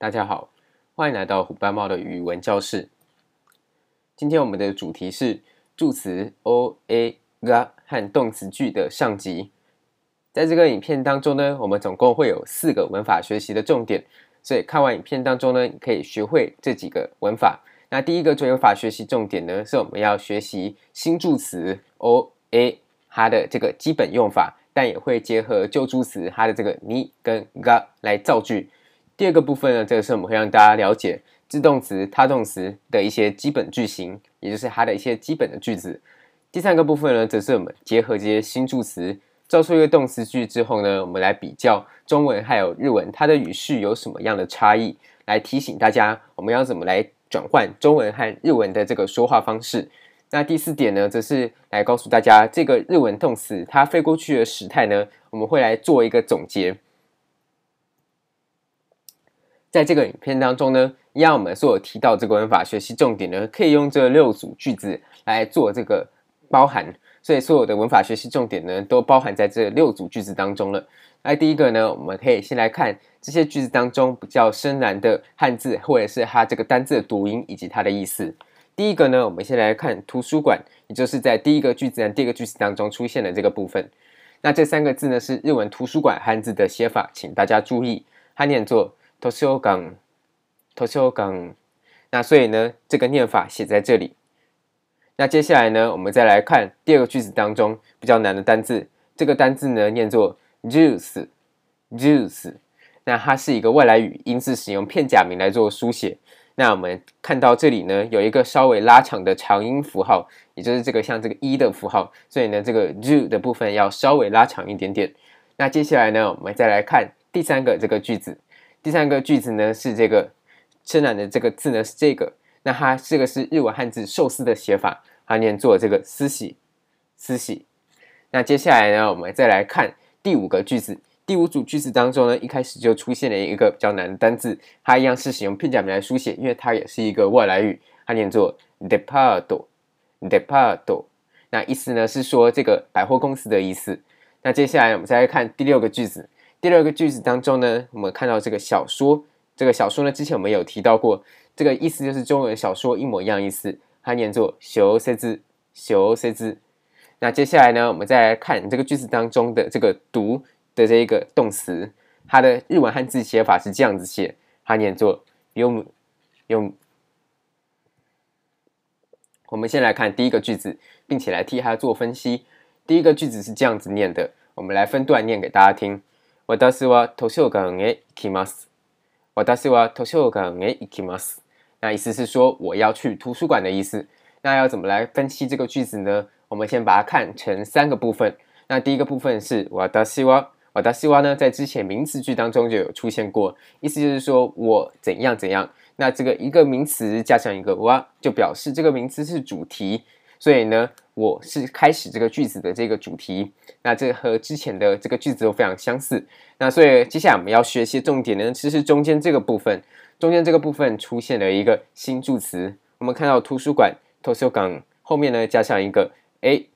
大家好，欢迎来到虎斑猫的语文教室。今天我们的主题是助词 o a ga 和动词句的上集。在这个影片当中呢，我们总共会有四个文法学习的重点，所以看完影片当中呢，你可以学会这几个文法。那第一个文法学习重点呢，是我们要学习新助词 o a 它的这个基本用法，但也会结合旧助词它的这个你跟 ga 来造句。第二个部分呢，这个是我们会让大家了解自动词、他动词的一些基本句型，也就是它的一些基本的句子。第三个部分呢，则是我们结合这些新助词，造出一个动词句之后呢，我们来比较中文还有日文它的语序有什么样的差异，来提醒大家我们要怎么来转换中文和日文的这个说话方式。那第四点呢，则是来告诉大家这个日文动词它飞过去的时态呢，我们会来做一个总结。在这个影片当中呢，一样我们所有提到这个文法学习重点呢，可以用这六组句子来做这个包含，所以所有的文法学习重点呢，都包含在这六组句子当中了。那第一个呢，我们可以先来看这些句子当中比较深蓝的汉字，或者是它这个单字的读音以及它的意思。第一个呢，我们先来看图书馆，也就是在第一个句子和第二个句子当中出现的这个部分。那这三个字呢，是日文图书馆汉字的写法，请大家注意，它念作。图书馆，图书馆。那所以呢，这个念法写在这里。那接下来呢，我们再来看第二个句子当中比较难的单字。这个单字呢，念作 juice，juice。那它是一个外来语，因此使用片假名来做书写。那我们看到这里呢，有一个稍微拉长的长音符号，也就是这个像这个一的符号。所以呢，这个 ju 的部分要稍微拉长一点点。那接下来呢，我们再来看第三个这个句子。第三个句子呢，是这个深蓝的这个字呢，是这个，那它这个是日文汉字寿司的写法，它念作这个司喜司喜。那接下来呢，我们再来看第五个句子。第五组句子当中呢，一开始就出现了一个比较难的单字，它一样是使用片假名来书写，因为它也是一个外来语，它念作 department department。那意思呢是说这个百货公司的意思。那接下来我们再来看第六个句子。第二个句子当中呢，我们看到这个小说，这个小说呢，之前我们有提到过，这个意思就是中文小说一模一样意思，它念作小说小说。那接下来呢，我们再来看这个句子当中的这个读的这一个动词，它的日文汉字写法是这样子写，它念作用用。我们先来看第一个句子，并且来替它做分析。第一个句子是这样子念的，我们来分段念给大家听。私は图书馆へ行きます。私は图书馆へ行きます。那意思是说我要去图书馆的意思。那要怎么来分析这个句子呢？我们先把它看成三个部分。那第一个部分是私は，私は呢，在之前名词句当中就有出现过，意思就是说我怎样怎样。那这个一个名词加上一个哇，就表示这个名词是主题。 所以呢，我是开始这个句子的这个主题，那这和之前的这个句子都非常相似。那所以接下来我们要学习重点呢，其实中间这个部分，中间这个部分出现了一个新助词。我们看到图书馆图书馆后面呢加上一个 a，，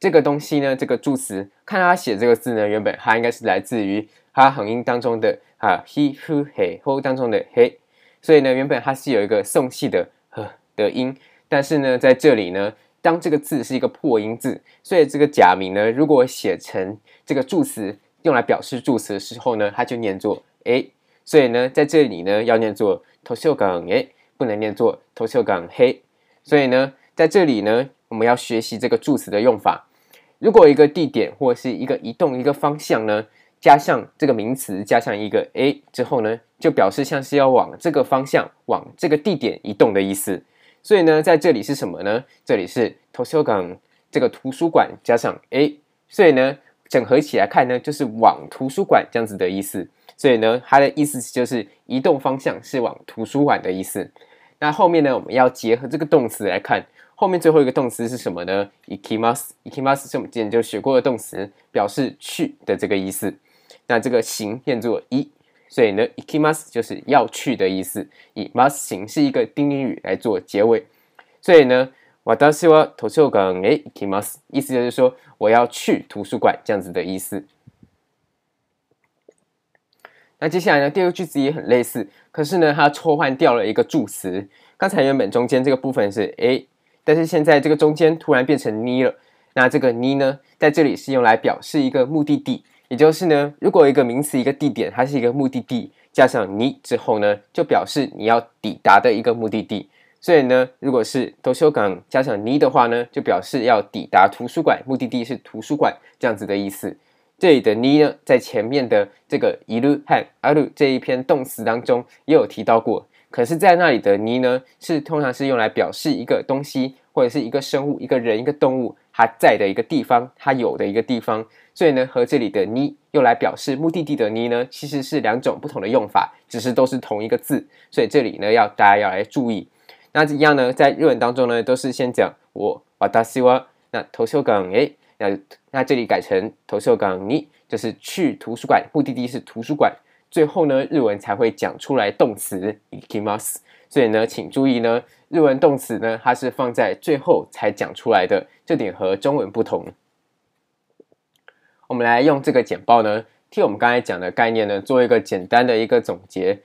这个东西呢，这个助词，看他写这个字呢，原本它应该是来自于它横音当中的啊 he who he ho 当中的 he，所以呢，原本它是有一个送气的呵的音，但是呢，在这里呢。当这个字是一个破音字，所以这个假名呢，如果写成这个助词用来表示助词的时候呢，它就念作诶。所以呢，在这里呢要念作图书馆诶，不能念作图书馆へ。所以呢，在这里呢，我们要学习这个助词的用法。如果一个地点或是一个移动一个方向呢，加上这个名词加上一个诶之后呢，就表示像是要往这个方向往这个地点移动的意思。所以呢，在这里是什么呢？这里是图书馆，这个图书馆加上 a，所以呢，整合起来看呢，就是往图书馆这样子的意思。所以呢，它的意思就是移动方向是往图书馆的意思。那后面呢，我们要结合这个动词来看，后面最后一个动词是什么呢？行きます，行きます是我们之前就学过的动词，表示去的这个意思。那这个行变作一。 所以呢，行きます就是要去的意思，以ます形是一个丁宁语来做结尾。所以呢，私は图书馆へ行きます，意思就是说我要去图书馆这样子的意思。 那接下来呢，第二个句子也很类似，可是呢，它抽换掉了一个助词。刚才原本中间这个部分是 a，但是现在这个中间突然变成に了。那这个に呢，在这里是用来表示一个目的地， 也就是呢，如果一个名词一个地点，它是一个目的地，加上に之后呢，就表示你要抵达的一个目的地。所以呢，如果是图书馆加上に的话呢，就表示要抵达图书馆，目的地是图书馆这样子的意思。这里的に呢，在前面的这个いる和ある这一篇动词当中也有提到过。可是，在那里的に呢，是通常是用来表示一个东西或者是一个生物、一个人、一个动物 它在的一个地方，它有的一个地方。所以呢，和这里的に用来表示目的地的に呢，其实是两种不同的用法，只是都是同一个字。所以这里呢，要大家要来注意。那一样呢，在日文当中呢，都是先讲我私は那图书馆へ。那那这里改成图书馆に，就是去图书馆，目的地是图书馆。最后呢，日文才会讲出来动词行きます。 所以呢，请注意呢，日文动词呢，它是放在最后才讲出来的，这点和中文不同。我们来用这个简报呢，替我们刚才讲的概念呢，做一个简单的一个总结。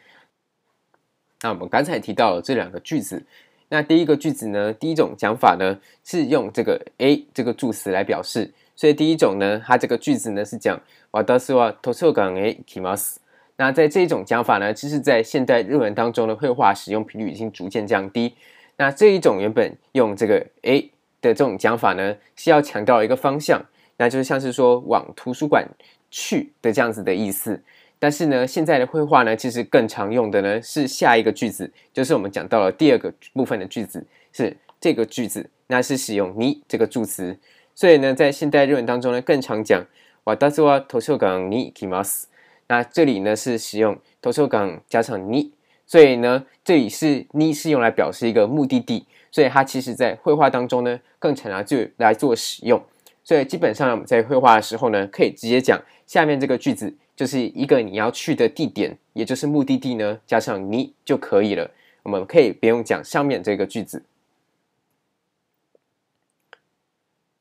那我们刚才提到了这两个句子。那第一个句子呢，第一种讲法呢是用这个 a 这个助词来表示，所以第一种呢，它这个句子呢是讲私は图书馆へ行きます。 那在这一种讲法呢，其实，在现代日文当中的会话使用频率已经逐渐降低。那这一种原本用这个 a 的这种讲法呢，是要强调一个方向，那就是像是说往图书馆去的这样子的意思。但是呢，现在的会话呢，其实更常用的呢是下一个句子，就是我们讲到了第二个部分的句子，是这个句子，那是使用に这个助词。所以呢，在现代日文当中呢，更常讲私は图书馆に行きます。 那这里呢是使用图书馆加上に，所以呢，这里是に是用来表示一个目的地，所以它其实在会话当中呢，更常拿就来做使用。所以基本上我们在会话的时候呢，可以直接讲下面这个句子。就是一个你要去的地点，也就是目的地呢，加上に就可以了。我们可以不用讲上面这个句子。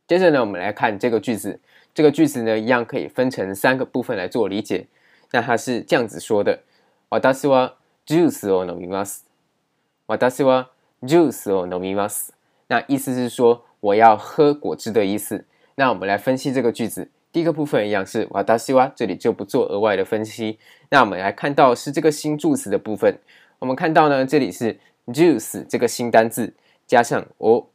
接着呢，我们来看这个句子。这个句子呢，一样可以分成三个部分来做理解。 那他是这样子说的：私はジュースを飲みます。私はジュースを飲みます。那意思是说我要喝果汁的意思。那我们来分析这个句子。第一个部分一样是私达西哇，这里就不做额外的分析。那我们来看到是这个新助词的部分。我们看到呢，这里是 juice 这个新单字加上哦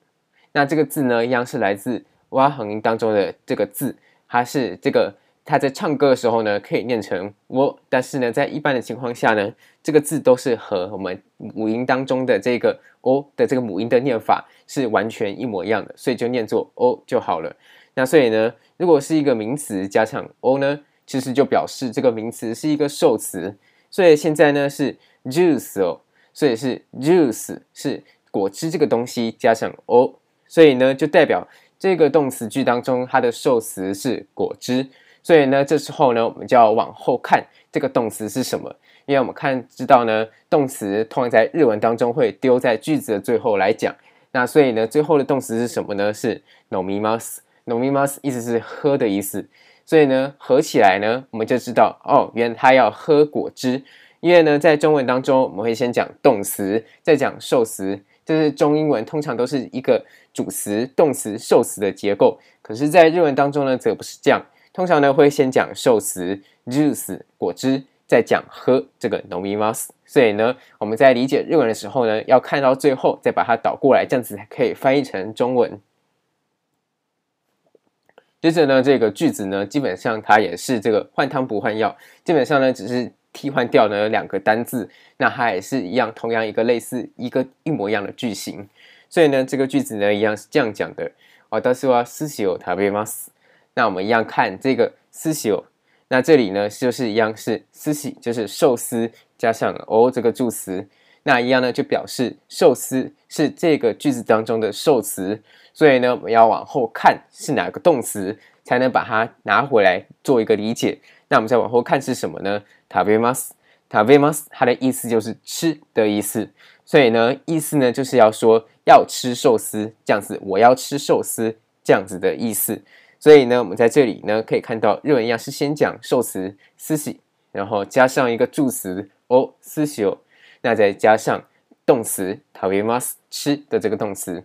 那这个字呢，一样是来自哇横音当中的这个字，它是这个它在唱歌的时候呢，可以念成我，但是呢，在一般的情况下呢，这个字都是和我们母音当中的这个お的这个母音的念法是完全一模一样的，所以就念作お就好了。那所以呢，如果是一个名词加上お呢，其实就表示这个名词是一个受词。所以现在呢是ジュース哦，所以是ジュース是果汁这个东西加上お，所以呢就代表这个动词句当中它的受词是果汁。 所以呢这时候呢我们就要往后看这个动词是什么，因为我们看知道呢动词通常在日文当中会丢在句子的最后来讲。那所以呢最后的动词是什么呢？是饮みます。饮みます意思是喝的意思，所以呢合起来呢，我们就知道哦，原来他要喝果汁。因为呢，在中文当中，我们会先讲动词，再讲受词，就是中英文通常都是一个主词、动词、受词的结构。可是，在日文当中呢，则不是这样， 通常呢会先讲受词 juice 果汁，再讲喝这个饮みます。所以呢，我们在理解日文的时候呢，要看到最后，再把它倒过来，这样子才可以翻译成中文。接着呢，这个句子呢，基本上它也是这个换汤不换药，基本上呢，只是替换掉了两个单字，那它也是一样，同样一个类似一个一模一样的句型。所以呢，这个句子呢，一样是这样讲的：私は寿司を食べます。 那我们一样看这个寿司，那这里呢，就是一样是寿司，就是寿司加上哦这个助词，那一样呢，就表示寿司是这个句子当中的受词。所以呢，我们要往后看是哪个动词，才能把它拿回来做一个理解。那我们再往后看是什么呢？食べます，食べます，它的意思就是吃的意思。所以呢，意思呢就是要说要吃寿司这样子，我要吃寿司这样子的意思。 所以呢，我们在这里呢可以看到日文一样是先讲受词寿司， 然后加上一个助词哦思修，那再加上动词食べます吃的这个动词。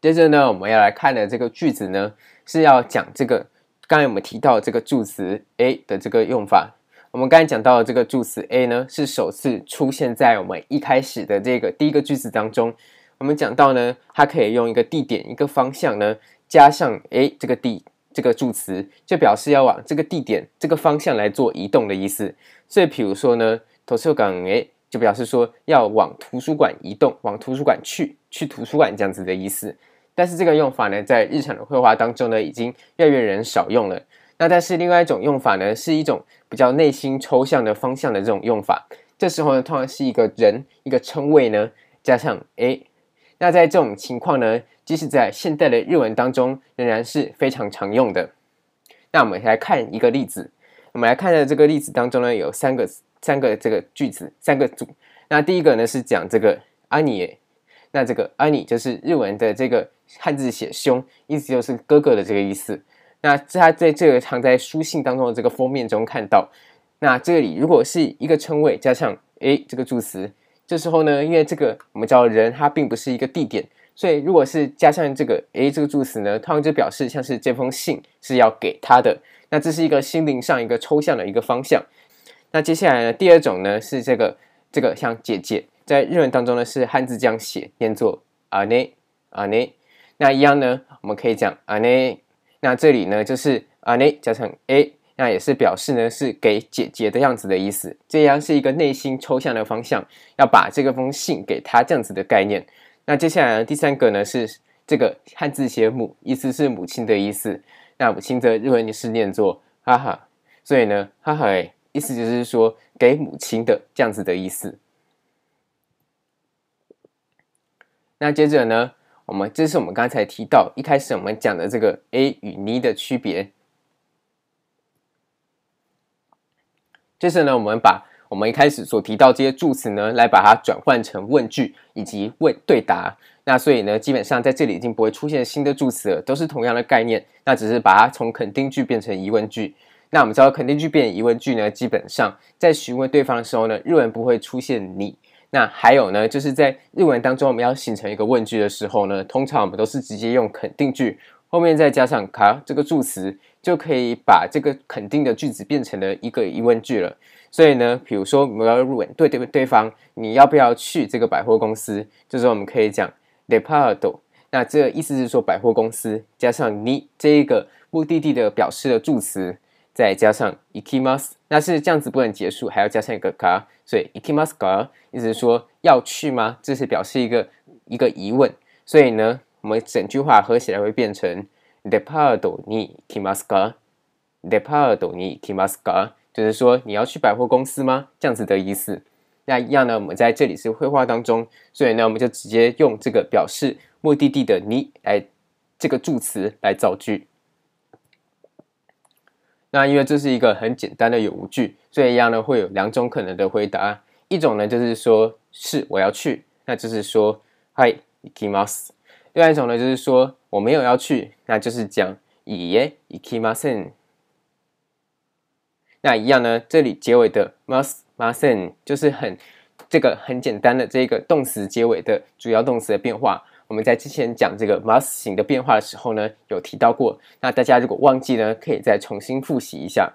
接着呢，我们要来看的这个句子呢，是要讲这个刚才我们提到这个助词 A 的这个用法。我们刚才讲到的这个助词 A 呢，是首次出现在我们一开始的这个第一个句子当中。 我们讲到呢，它可以用一个地点、一个方向呢，加上 A 这个地这个助词，就表示要往这个地点、这个方向来做移动的意思。所以，比如说呢，图书馆 A 就表示说要往图书馆移动，往图书馆去，去图书馆这样子的意思。但是这个用法呢，在日常的会话当中呢，已经越来越人少用了。那但是另外一种用法呢，是一种比较内心抽象的方向的这种用法。这时候呢，通常是一个人一个称谓呢，加上 A。那在这种情况呢，即使在现代的日文当中，仍然是非常常用的。那我们来看一个例子。我们来看的这个例子当中呢，有三个三个这个句子，三个组。那第一个呢是讲这个阿尼，那这个阿尼就是日文的这个汉字写兄，意思就是哥哥的这个意思。那他在这个藏在书信当中的这个封面中看到，那这里如果是一个称谓加上 A 这个助词，这时候呢，因为这个我们知道人它并不是一个地点，所以如果是加上这个 A 这个助词呢，通常就表示像是这封信是要给他的，那这是一个心灵上一个抽象的一个方向。那接下来呢，第二种呢是这个这个像姐姐，在日文当中呢是汉字这样写，念作阿内阿内，那一样呢，我们可以讲阿内。那这里呢，就是阿内加上 A，那也是表示呢是给姐姐的样子的意思。这样是一个内心抽象的方向，要把这个封信给她这样子的概念。那接下来呢，第三个呢是这个汉字写母，意思是母亲的意思。那母亲的日文是念作哈哈，所以呢哈哈，意思就是说给母亲的这样子的意思。那接着呢，我们这是我们刚才提到一开始我们讲的这个 A 与你的区别。接着呢，我们把我们一开始所提到这些助词呢，来把它转换成问句以及问对答。那所以呢，基本上在这里已经不会出现新的助词了，都是同样的概念。那只是把它从肯定句变成疑问句。那我们知道肯定句变疑问句呢，基本上在询问对方的时候呢，日文不会出现你。那还有呢，就是在日文当中，我们要形成一个问句的时候呢，通常我们都是直接用肯定句，后面再加上卡这个助词，就可以把这个肯定的句子变成了一个疑问句了。所以呢，比如说我们要问对对对方，你要不要去这个百货公司？就是我们可以讲デパート，那这个意思是说百货公司，加上你这一个目的地的表示的助词。再加上行きます，那是这样子不能结束，还要加上一个か，所以行きますか，意思是说要去吗？这是表示一个一个疑问，所以呢， 我们整句话合起来会变成デパートに行きますか？デパートに行きますか？就是说你要去百货公司吗？这样子的意思。那一样呢，我们在这里是会话当中，所以呢，我们就直接用这个表示目的地的你来这个助词来造句。那因为这是一个很简单的有无句，所以一样呢会有两种可能的回答。一种呢就是说是我要去，那就是说はい行きます。 另外一种呢就是说我没有要去，那就是讲いいえ行きません。那一样呢，这里结尾的ますません就是很这个很简单的这个动词结尾的主要动词的变化。我们在之前讲这个 must 型的变化的时候呢，有提到过。那大家如果忘记呢，可以再重新复习一下。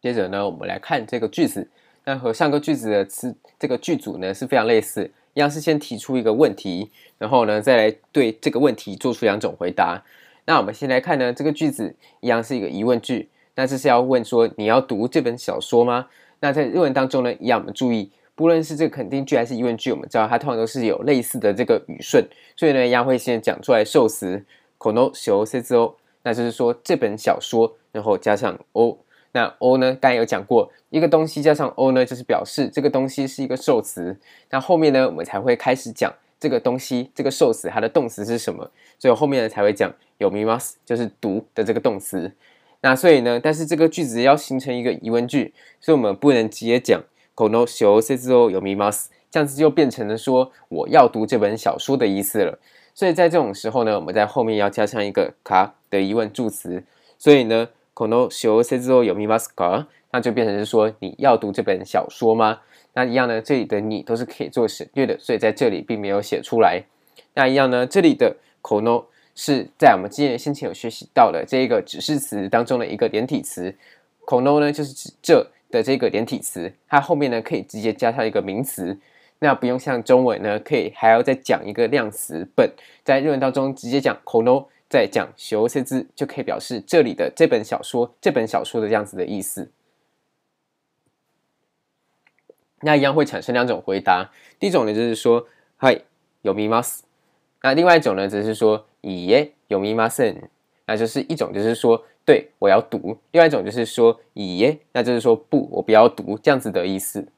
接着呢，我们来看这个句子。那和上个句子的词，这个句组呢是非常类似， 一样是先提出一个问题，然后呢再来对这个问题做出两种回答。那我们先来看呢，这个句子一样是一个疑问句。那这是要问说你要读这本小说吗？那在日文当中呢，一样我们注意。不论是这个肯定句还是疑问句，我们知道它通常都是有类似的这个语顺，所以呢，一样会先讲出来受词この小说を，那就是说这本小说，然后加上を。 那を呢，刚才有讲过，一个东西加上を呢，就是表示这个东西是一个受词。那后面呢，我们才会开始讲这个东西这个受词它的动词是什么，所以后面呢才会讲読みます，就是读的这个动词。那所以呢，但是这个句子要形成一个疑问句，所以我们不能直接讲。この小说を読みます，这样子就变成了说我要读这本小说的意思了。所以在这种时候呢，我们在后面要加上一个か的疑问助词。 所以呢， この小说を読みますか？那就变成是说你要读这本小说吗？那一样呢，这里的你都是可以做省略的，所以在这里并没有写出来。那一样呢，这里的この是在我们之前先前有学习到的这一个指示词当中的一个连体词，この呢就是指这的这个连体词，它后面呢可以直接加上一个名词。那不用像中文呢，可以还要再讲一个量词本，在日文当中直接讲この， 再讲小说就可以表示这里的这本小说，这本小说的这样子的意思。那一样会产生两种回答，第一种呢就是说はい読みます，那另外一种呢则是说いいえ読みません，那就是一种就是说对我要读，另外一种就是说いいえ，那就是说不我不要读这样子的意思。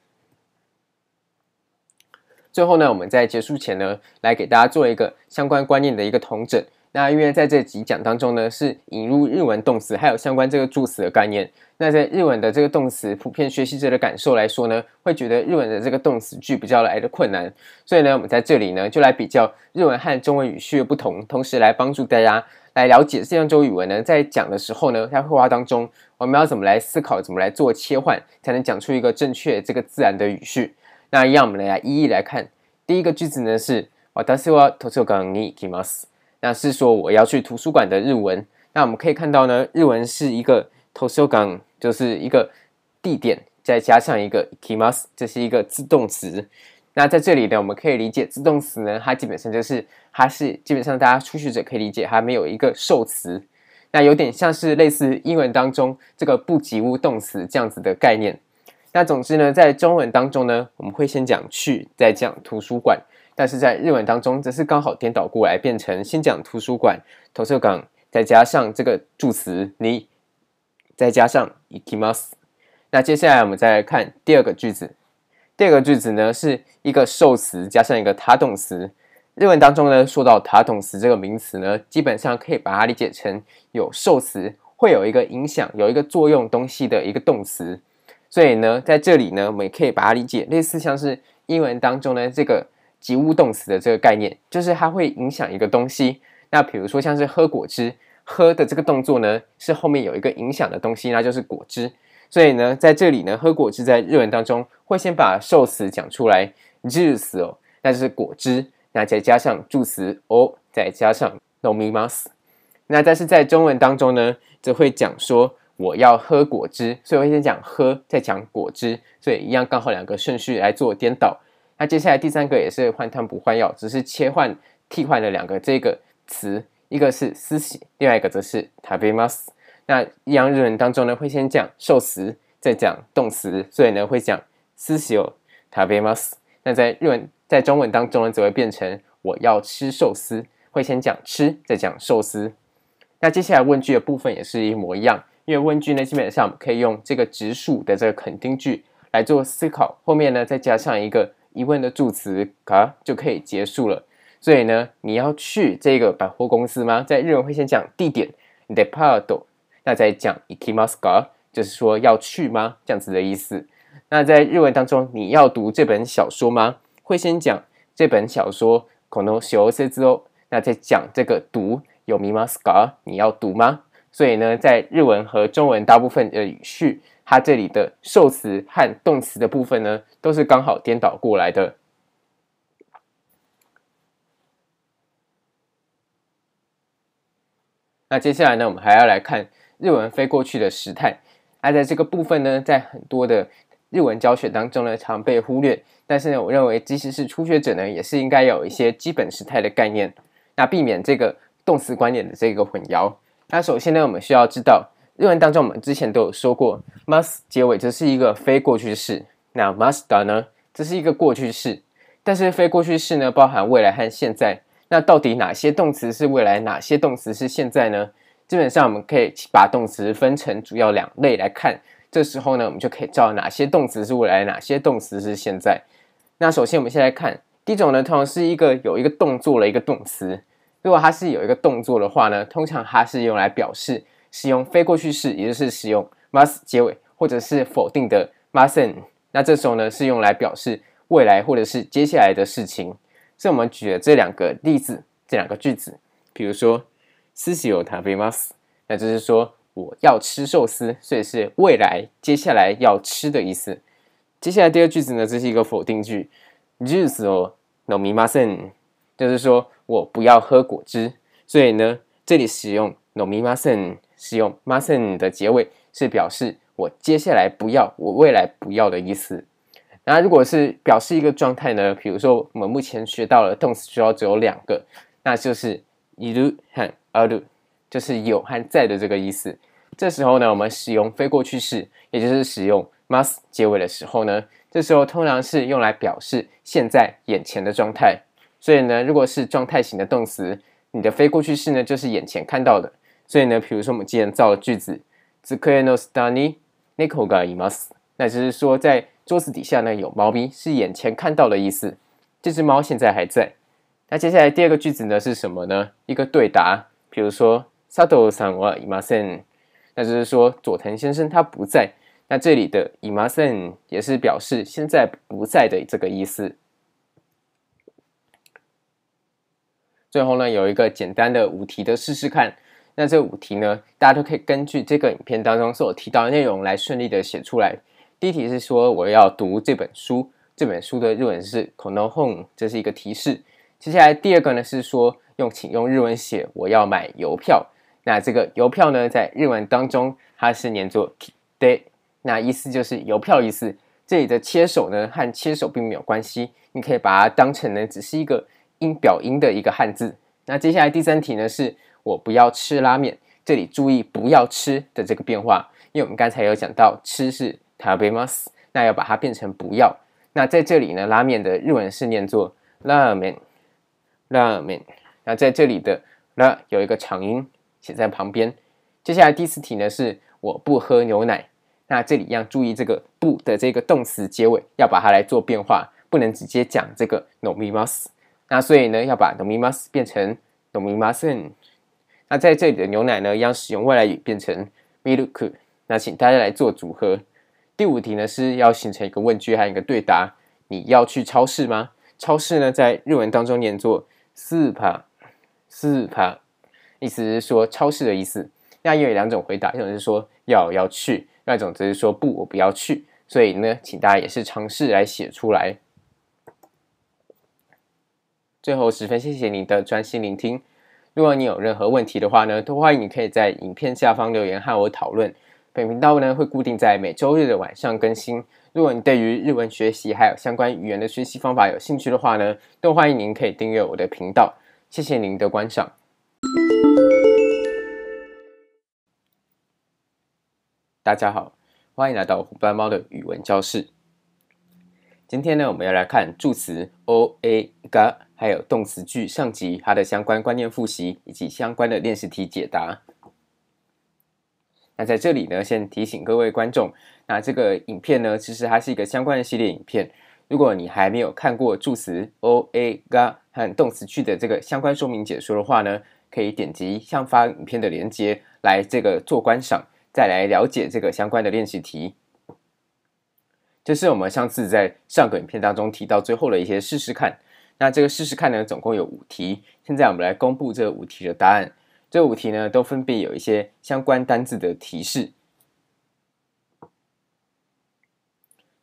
最后呢，我们在结束前呢，来给大家做一个相关观念的一个统整。 那因为在这几讲当中呢，是引入日文动词还有相关这个助词的概念。那在日文的这个动词，普遍学习者的感受来说呢，会觉得日文的这个动词句比较来的困难。所以呢，我们在这里呢，就来比较日文和中文语序的不同，同时来帮助大家来了解这两种语文呢，在讲的时候呢，在绘画当中，我们要怎么来思考，怎么来做切换，才能讲出一个正确这个自然的语序。那一样，我们来一一来看。第一个句子呢是“私は图书馆に行きます”， 那是说我要去图书馆的日文。那我们可以看到呢，日文是一个图书馆，就是一个地点，再加上一个行きます，这是一个自动词。那在这里呢，我们可以理解自动词呢，它基本上就是它是基本上大家初学者可以理解，它没有一个受词。那有点像是类似英文当中这个不及物动词这样子的概念。那总之呢，在中文当中呢，我们会先讲去，再讲图书馆； 但是在日文当中，则是刚好颠倒过来，变成先讲图书馆，图书馆，再加上这个助词你，再加上行きます。那接下来我们再来看第二个句子。第二个句子呢，是一个受词加上一个他动词。日文当中呢，说到他动词这个名词呢，基本上可以把它理解成有受词，会有一个影响、有一个作用东西的一个动词。所以呢，在这里呢，我们也可以把它理解类似像是英文当中呢这个 及物动词的这个概念，就是它会影响一个东西。那比如说像是喝果汁，喝的这个动作呢是后面有一个影响的东西，那就是果汁。所以呢，在这里呢，喝果汁在日文当中会先把受词讲出来，juice 哦，那就是果汁，那再加上助词哦，再加上饮みます。那但是在中文当中呢，则会讲说。我要喝果汁，所以我会先讲喝，再讲果汁，所以一样刚好两个顺序来做颠倒。 那接下来第三个也是换汤不换药，只是切换替换了两个这个词，一个是寿司，另外一个则是食べます。那一样日文当中呢，会先讲受词，再讲动词，所以呢会讲寿司を食べます。那在日文在中文当中呢，则会变成我要吃寿司，会先讲吃，再讲寿司。那接下来问句的部分也是一模一样。因为问句呢，基本上可以用这个直述的这个肯定句来做思考，后面呢再加上一个 疑问的助词啊，就可以结束了。所以呢，你要去这个百货公司吗？在日文会先讲地点デパート，那再讲行きますか，就是说要去吗？这样子的意思。那在日文当中，你要读这本小说吗？会先讲这本小说この小说を，那再讲这个读読みますか，你要读吗？所以呢，在日文和中文大部分的语序， 它这里的受词和动词的部分呢，都是刚好颠倒过来的。那接下来呢，我们还要来看日文非过去的时态。那在这个部分呢，在很多的日文教学当中呢，常被忽略。但是呢，我认为即使是初学者呢，也是应该有一些基本时态的概念，那避免这个动词观点的这个混淆。那首先呢，我们需要知道日文当中，我们之前都有说过，must 结尾这是一个非过去式。那 masta 呢，这是一个过去式。但是非过去式呢，包含未来和现在。那到底哪些动词是未来，哪些动词是现在呢？基本上我们可以把动词分成主要两类来看。这时候呢，我们就可以知道哪些动词是未来，哪些动词是现在。那首先我们先来看第一种呢，通常是一个有一个动作的一个动词。如果它是有一个动作的话呢，通常它是用来表示使用非过去式，也就是使用 mas 结尾，或者是否定的 masen。那这时候呢，是用来表示未来或者是接下来的事情。所以我们举了这两个例子，这两个句子，比如说寿司を食べます，那就是说 我要吃寿司，所以是未来接下来要吃的意思。接下来第二句子呢，这是一个否定句，就是哦饮みません，就是说我不要喝果汁。所以呢，这里使用饮みません， 使用ません的结尾是表示我接下来不要，我未来不要的意思。那如果是表示一个状态呢，比如说我们目前学到了动词主要只有两个，那就是いる和ある，就是有和在的这个意思。这时候呢，我们使用非过去式，也就是使用 must 结尾的时候呢，这时候通常是用来表示现在眼前的状态。所以呢，如果是状态型的动词，你的非过去式呢就是眼前看到的。 所以呢，比如说我们之前造的句子，机の下に猫がいます，那就是说在桌子底下呢有猫咪，是眼前看到的意思。这只猫现在还在。那接下来第二个句子呢是什么呢？一个对答，比如说佐藤さんはいません。那就是说佐藤先生他不在。那这里的いません也是表示现在不在的这个意思。最后呢，有一个简单的五题的试试看。 那这五题呢，大家都可以根据这个影片当中所提到的内容来顺利的写出来。第一题是说我要读这本书，这本书的日文是この本，这是一个提示。接下来第二个呢是说用请用日文写我要买邮票。那这个邮票呢在日文当中它是念作切手，那意思就是邮票意思。这里的切手呢和切手并没有关系，你可以把它当成呢只是一个音表音的一个汉字。那接下来第三题呢是我不要吃拉面，这里注意不要吃的这个变化，因为我们刚才有讲到吃是。食べます，那要把它变成不要。那在这里呢，拉面的日文是念作拉面，拉面。那在这里的拉有一个长音写在旁边。接下来第四题呢，是我不喝牛奶。那这里要注意这个不的这个动词结尾，要把它来做变化，不能直接讲这个饮みます。那所以呢，要把饮みます变成饮みません。 那在这里的牛奶呢，要使用外来语变成ミルク。那请大家来做组合。第五题呢，是要形成一个问句和一个对答。你要去超市吗？超市呢，在日文当中念作スーパー，スーパー，意思是说超市的意思。那因为有两种回答，一种是说要要去，另一种则是说不，我不要去。所以呢，请大家也是尝试来写出来。最后，十分谢谢你的专心聆听。 如果你有任何问题的话呢，都欢迎你可以在影片下方留言和我讨论。本频道呢会固定在每周日的晚上更新。如果你对于日文学习还有相关语言的学习方法有兴趣的话呢，都欢迎您可以订阅我的频道。谢谢您的观赏。大家好，欢迎来到虎斑猫的语文教室。今天呢，我们要来看助词 o a ga，还有动词句上集它的相关观念复习以及相关的练习题解答。那在这里呢，先提醒各位观众，那这个影片呢，其实它是一个相关的系列影片。如果你还没有看过助词 o a ga 和动词句的这个相关说明解说的话呢，可以点击下方影片的连接来这个做观赏，再来了解这个相关的练习题。这是我们上次在上个影片当中提到最后的一些试试看。那这个试试看呢，总共有五题。现在我们来公布这五题的答案。这五题呢，都分别有一些相关单字的提示。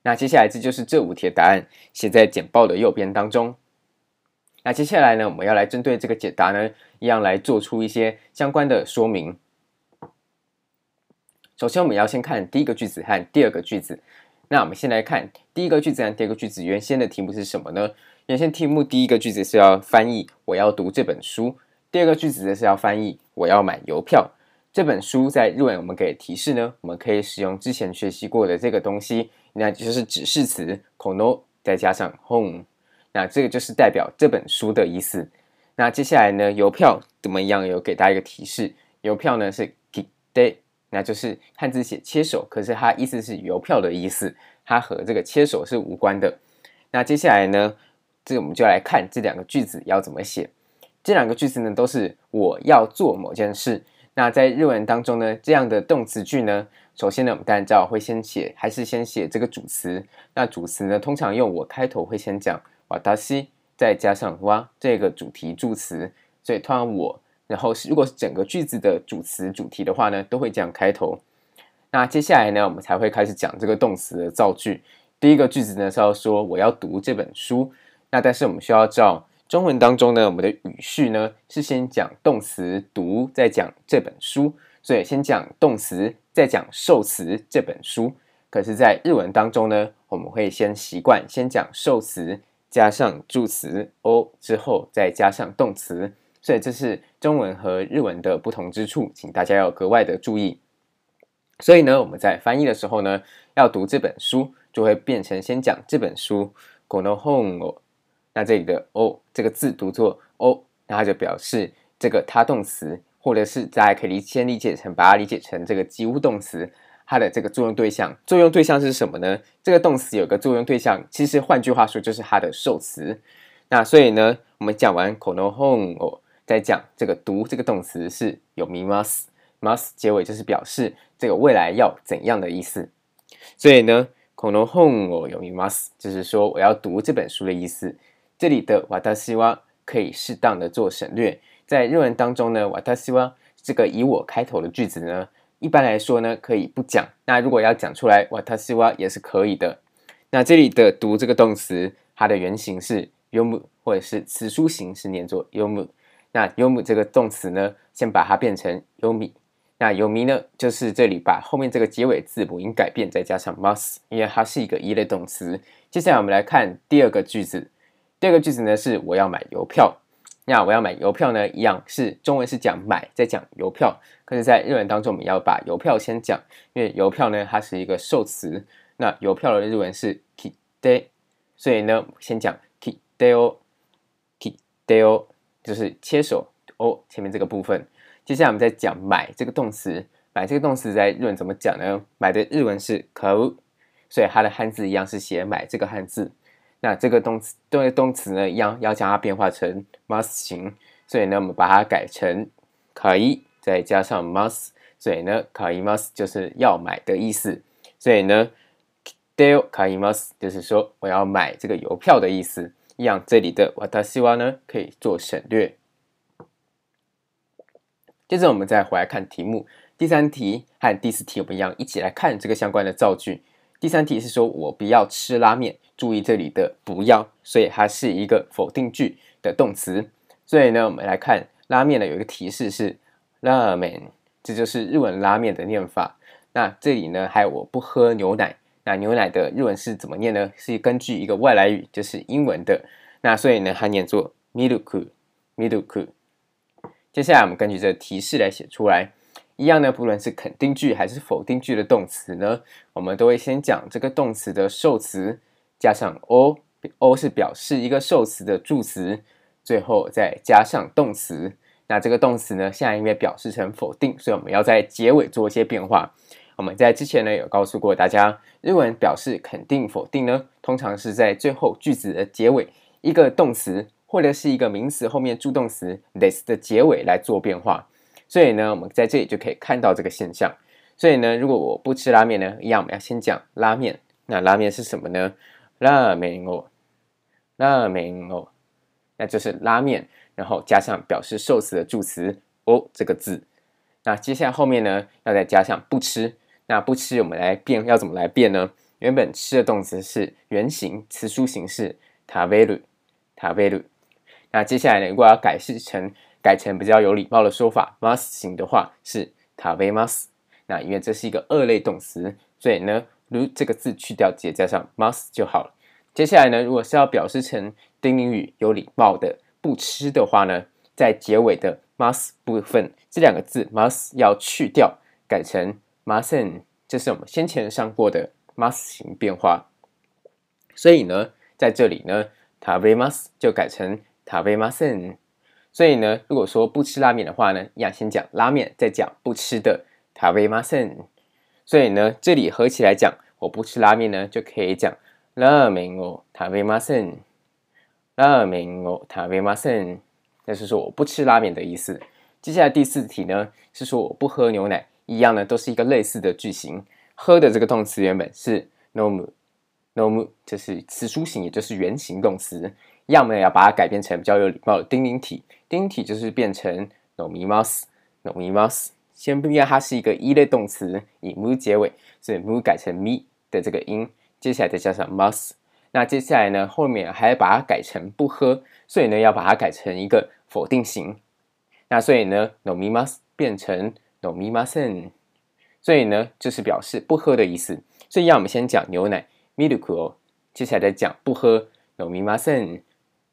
那接下来这就是这五题的答案，写在简报的右边当中。那接下来呢，我们要来针对这个解答呢，一样来做出一些相关的说明。首先，我们要先看第一个句子和第二个句子。那我们先来看第一个句子和第二个句子，原先的题目是什么呢？原先题目第一个句子是要翻译“我要读这本书”。第二个句子呢是要翻译“我要买邮票”。这本书在日文我们给提示呢，我们可以使用之前学习过的这个东西，那就是指示词 “kono” 再加上 “hon”，那这个就是代表这本书的意思。那接下来呢，邮票怎么样？有给大家一个提示，邮票呢是 “kite”，那就是汉字写切手，可是它意思是邮票的意思，它和这个切手是无关的。那接下来呢，这个我们就来看这两个句子要怎么写。这两个句子呢，都是我要做某件事。那在日文当中呢，这样的动词句呢，首先呢，我们当然知道会先写，还是先写这个主词。那主词呢，通常用我开头会先讲私，再加上哇这个主题助词。所以通常我，然后是如果是整个句子的主词主题的话呢，都会这样开头。那接下来呢，我们才会开始讲这个动词的造句。第一个句子呢是要说我要读这本书。那但是我们需要知道中文当中呢，我们的语序呢是先讲动词读，再讲这本书。所以先讲动词，再讲受词这本书。可是，在日文当中呢，我们会先习惯先讲受词，加上助词哦，之后再加上动词。所以这是中文和日文的不同之处，请大家要格外的注意。所以呢，我们在翻译的时候呢，要读这本书，就会变成先讲这本书。この本を，那这里的哦这个字读作哦，那它就表示这个他动词，或者是大家可以先理解成把它理解成这个及物动词。它的这个作用对象，作用对象是什么呢？这个动词有个作用对象，其实换句话说就是它的受词。那所以呢，我们讲完この本を， 再讲这个读这个动词是読みます，mas 结尾就是表示这个未来要怎样的意思。所以呢，この本を読みます，就是说我要读这本书的意思。这里的私は可以适当的做省略，在日文当中呢，私は这个以我开头的句子呢。一般来说呢，可以不讲。那如果要讲出来，私は也是可以的。那这里的读这个动词，它的原型是読む，或者是词书形式念作読む。 那読む这个动词呢，先把它变成読み。那読み呢，就是这里把后面这个结尾字母音改变，再加上 mas，因为它是一个一类动词。接下来我们来看第二个句子。第二个句子呢是我要买邮票。那我要买邮票呢，一样是中文是讲买，再讲邮票。可是，在日文当中，我们要把邮票先讲，因为邮票呢，它是一个受词。那邮票的日文是 kite，所以呢，先讲 kite 哦，kite 哦， 就是切手哦，前面这个部分。接下来我们再讲买这个动词，买这个动词在日文怎么讲呢？买的日文是買う所以它的汉字一样是写买这个汉字。那这个动词，这个动词呢，一样要将它变化成 mas 形，所以呢，我们把它改成可以，再加上 mas，所以呢，可以 mas 就是要买的意思。所以呢，kite o 可以 mas 就是说我要买这个邮票的意思。一样，这里的私は呢可以做省略。接着我们再回来看题目，第三题和第四题我们一样，一起来看这个相关的造句。第三题是说我不要吃拉面。注意这里的不要，所以它是一个否定句的动词。所以呢，我们来看拉面呢，有一个提示是拉面，这就是日文拉面的念法。那这里呢，还有我不喝牛奶。那牛奶的日文是怎么念呢？是根据一个外来语，就是英文的。那所以呢，它念作 milk milk。接下来我们根据这个提示来写出来。一样呢，不论是肯定句还是否定句的动词呢，我们都会先讲这个动词的受词。加上 o，o 是表示一个受词的助词，最后再加上动词。那这个动词呢，现在因为表示成否定，所以我们要在结尾做一些变化。我们在之前呢有告诉过大家，日文表示肯定、否定呢，通常是在最后句子的结尾，一个动词或者是一个名词后面助动词 this 的结尾来做变化。所以呢，我们在这里就可以看到这个现象。所以呢，如果我不吃拉面呢，一样我们要先讲拉面。那拉面是什么呢？拉面哦，拉面哦，那就是拉面，然后加上表示受词的助词哦这个字。那接下来后面呢，要再加上不吃。那不吃，我们来变，要怎么来变呢？原本吃的动词是原形词书形式，食べる，食べる。那接下来呢，如果要改释成改成比较有礼貌的说法，mas 形的话是食べます。那因为这是一个二类动词，所以呢。如这个字去掉，直接加上 mas 就好了。接下来呢，如果是要表示成丁宁语有礼貌的不吃的话呢，在结尾的 mas 部分，这两个字 mas 要去掉，改成 masen，这是我们先前上过的 mas 形变化。所以呢，在这里呢，食べます就改成食べません。所以呢，如果说不吃拉面的话呢，要先讲拉面，再讲不吃的食べません。所以呢，这里合起来讲，我不吃拉面呢，就可以讲ラーメンを食べません。ラーメンを食べません，那是说我不吃拉面的意思。接下来第四题呢，是说我不喝牛奶， 一样呢，都是一个类似的句型。喝的这个动词原本是饮む，饮む就是词书形，也就是原形动词。要么要把它改变成比较有礼貌的丁宁体，丁宁体就是变成 饮みます，饮みます。先不要，它是一个一类动词，以む结尾，所以む改成み的这个音，接下来再加上ます。那接下来呢，后面还要把它改成不喝，所以呢，要把它改成一个否定型。那所以呢，饮みます变成 饮みません，所以呢，就是表示不喝的意思。所以要我们先讲牛奶ミルク哦，接下来再讲不喝饮みません。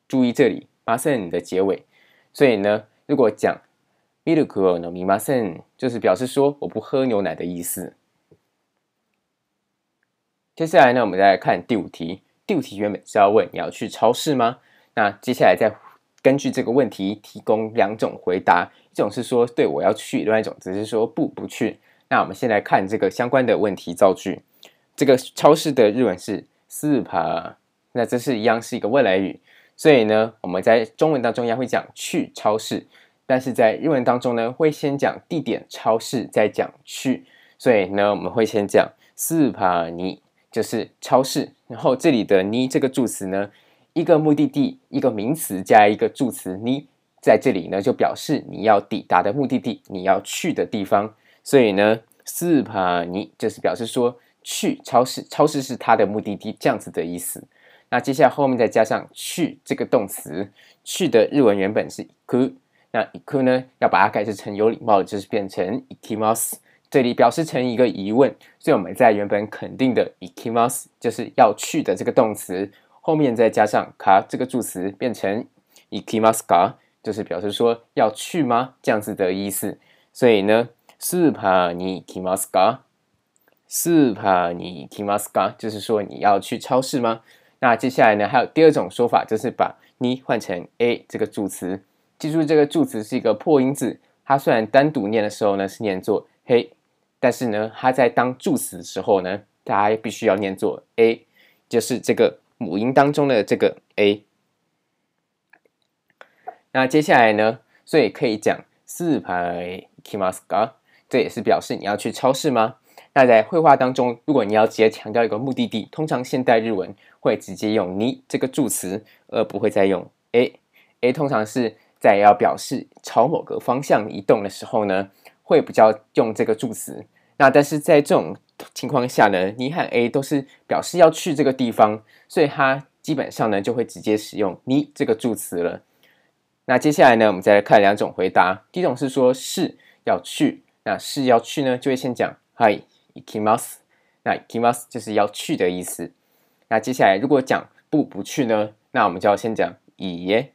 注意这里ません的结尾。所以呢，如果讲ミルクを饮みません，就是表示说我不喝牛奶的意思。接下来呢，我们再来看第五题。第五题原本是要问你要去超市吗？那接下来再 根据这个问题提供两种回答，一种是说对我要去，另外一种只是说不不去。那我们先来看这个相关的问题造句。这个超市的日文是スーパー，那这是一样是一个未来语，所以呢，我们在中文当中也会讲去超市，但是在日文当中呢，会先讲地点超市，再讲去，所以呢，我们会先讲スーパーに。就是超市，然后这里的に这个助词呢， 一个目的地，一个名词加一个助词に，在这里呢就表示你要抵达的目的地，你要去的地方。所以呢，スーパーに就是表示说去超市，超市是它的目的地，这样子的意思。那接下来后面再加上去这个动词，去的日文原本是行く，那行く呢要把它改成有礼貌的，就是变成行きます。这里表示成一个疑问，所以我们在原本肯定的行きます就是要去的这个动词 后面再加上卡这个助词，变成 ikimasuka，就是表示说要去吗这样子的意思。所以呢，スーパーに ikimasuka，スーパーに ikimasuka，就是说你要去超市吗？那接下来呢，还有第二种说法，就是把你换成 a 这个助词。记住，这个助词是一个破音字，它虽然单独念的时候呢是念作嘿，但是呢，它在当助词的时候呢，大家必须要念作 a，就是这个。母音当中的这个 a。那接下来呢，所以可以讲スーパーへ行きますか？这也是表示你要去超市吗？那在会话当中，如果你要直接强调一个目的地，通常现代日文会直接用に这个助词，而不会再用 a。a 通常是在要表示朝某个方向移动的时候呢。会比较用这个助词， 那但是在这种情况下呢，你和 A 都是表示要去这个地方，所以它基本上呢就会直接使用你这个助词了。那接下来呢，我们再来看两种回答。第一种是说是要去，那是要去呢，就会先讲はい、行きます。那行きます就是要去的意思。那接下来如果讲不不去呢，那我们就要先讲いいえ。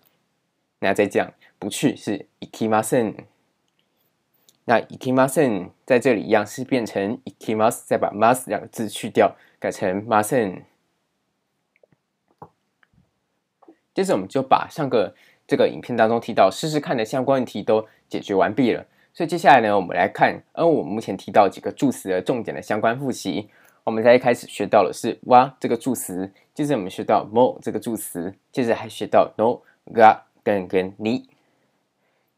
那再讲不去是行きません。 那行きません在这里一样是变成行きます，再把ます两个字去掉，改成ません。接着我们就把上个这个影片当中提到试试看的相关问题都解决完毕了。所以接下来呢，我们来看，嗯，我们目前提到几个助词的重点的相关复习。我们在一开始学到的是哇这个助词，接着我们学到も这个助词，接着还学到 no、が跟跟に。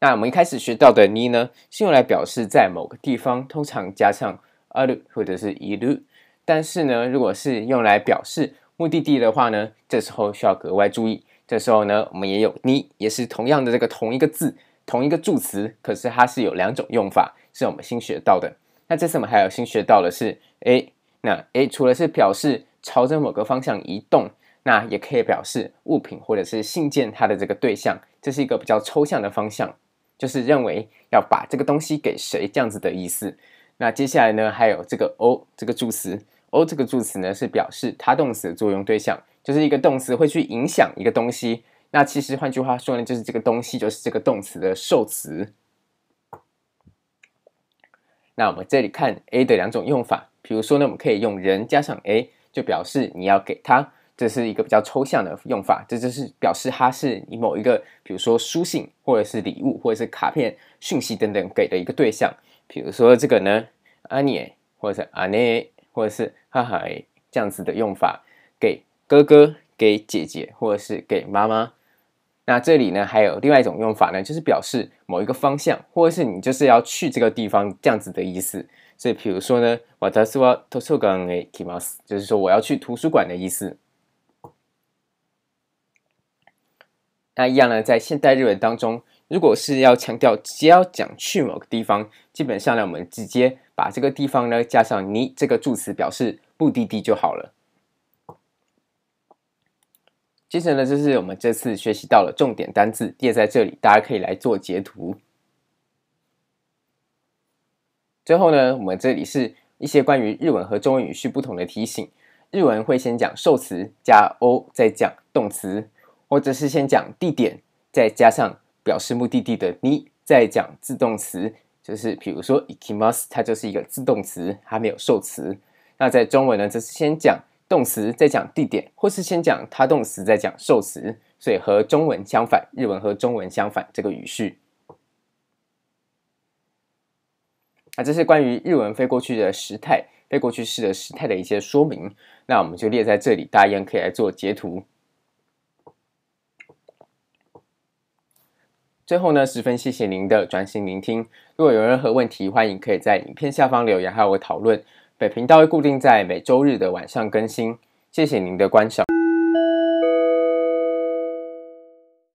那我们一开始学到的に呢，是用来表示在某个地方，通常加上ある或者是いる。但是呢，如果是用来表示目的地的话呢，这时候需要格外注意。这时候呢，我们也有に，也是同样的这个同一个字，同一个助词，可是它是有两种用法，是我们新学到的。那这次我们还有新学到的是 a。那 a 除了是表示朝着某个方向移动，那也可以表示物品或者是信件它的这个对象，这是一个比较抽象的方向。 就是认为要把这个东西给谁这样子的意思。那接下来呢，还有这个 “o” 这个助词，，“o” 这个助词呢是表示它动词的作用对象，就是一个动词会去影响一个东西。那其实换句话说呢，就是这个东西就是这个动词的受词。那我们这里看 a 的两种用法，比如说呢，我们可以用人加上 a，就表示你要给他。这是一个比较抽象的用法，这就是表示它是你某一个，比如说书信，或者是礼物，或者是卡片、讯息等等给的一个对象。比如说这个呢，阿涅，或者是阿内，或者是哈哈这样子的用法，给哥哥、给姐姐，或者是给妈妈。那这里呢，还有另外一种用法呢，就是表示某一个方向，或者是你就是要去这个地方这样子的意思。所以，比如说呢，私は图书馆へ行きます，就是说我要去图书馆的意思。 那一样呢，在现代日文当中，如果是要强调直接要讲去某个地方，基本上呢，我们直接把这个地方呢加上你这个助词表示目的地就好了。接着呢，就是我们这次学习到了重点单字列在这里，大家可以来做截图。最后呢，我们这里是一些关于日文和中文语序不同的提醒。日文会先讲受词加 o，再讲动词，或者是先讲地点，再加上表示目的地的に，再讲自动词，就是比如说行きます，它就是一个自动词，还没有受词。那在中文呢，则是先讲。动词再讲地点，或是先讲他动词再讲受词，所以和中文相反，日文和中文相反这个语序。那这是关于日文非过去的时态、非过去式的时态的一些说明。那我们就列在这里，大家一样可以来做截图。 最后呢，十分谢谢您的专心聆听。如果有任何问题，欢迎可以在影片下方留言还有我讨论。本频道会固定在每周日的晚上更新，谢谢您的观赏。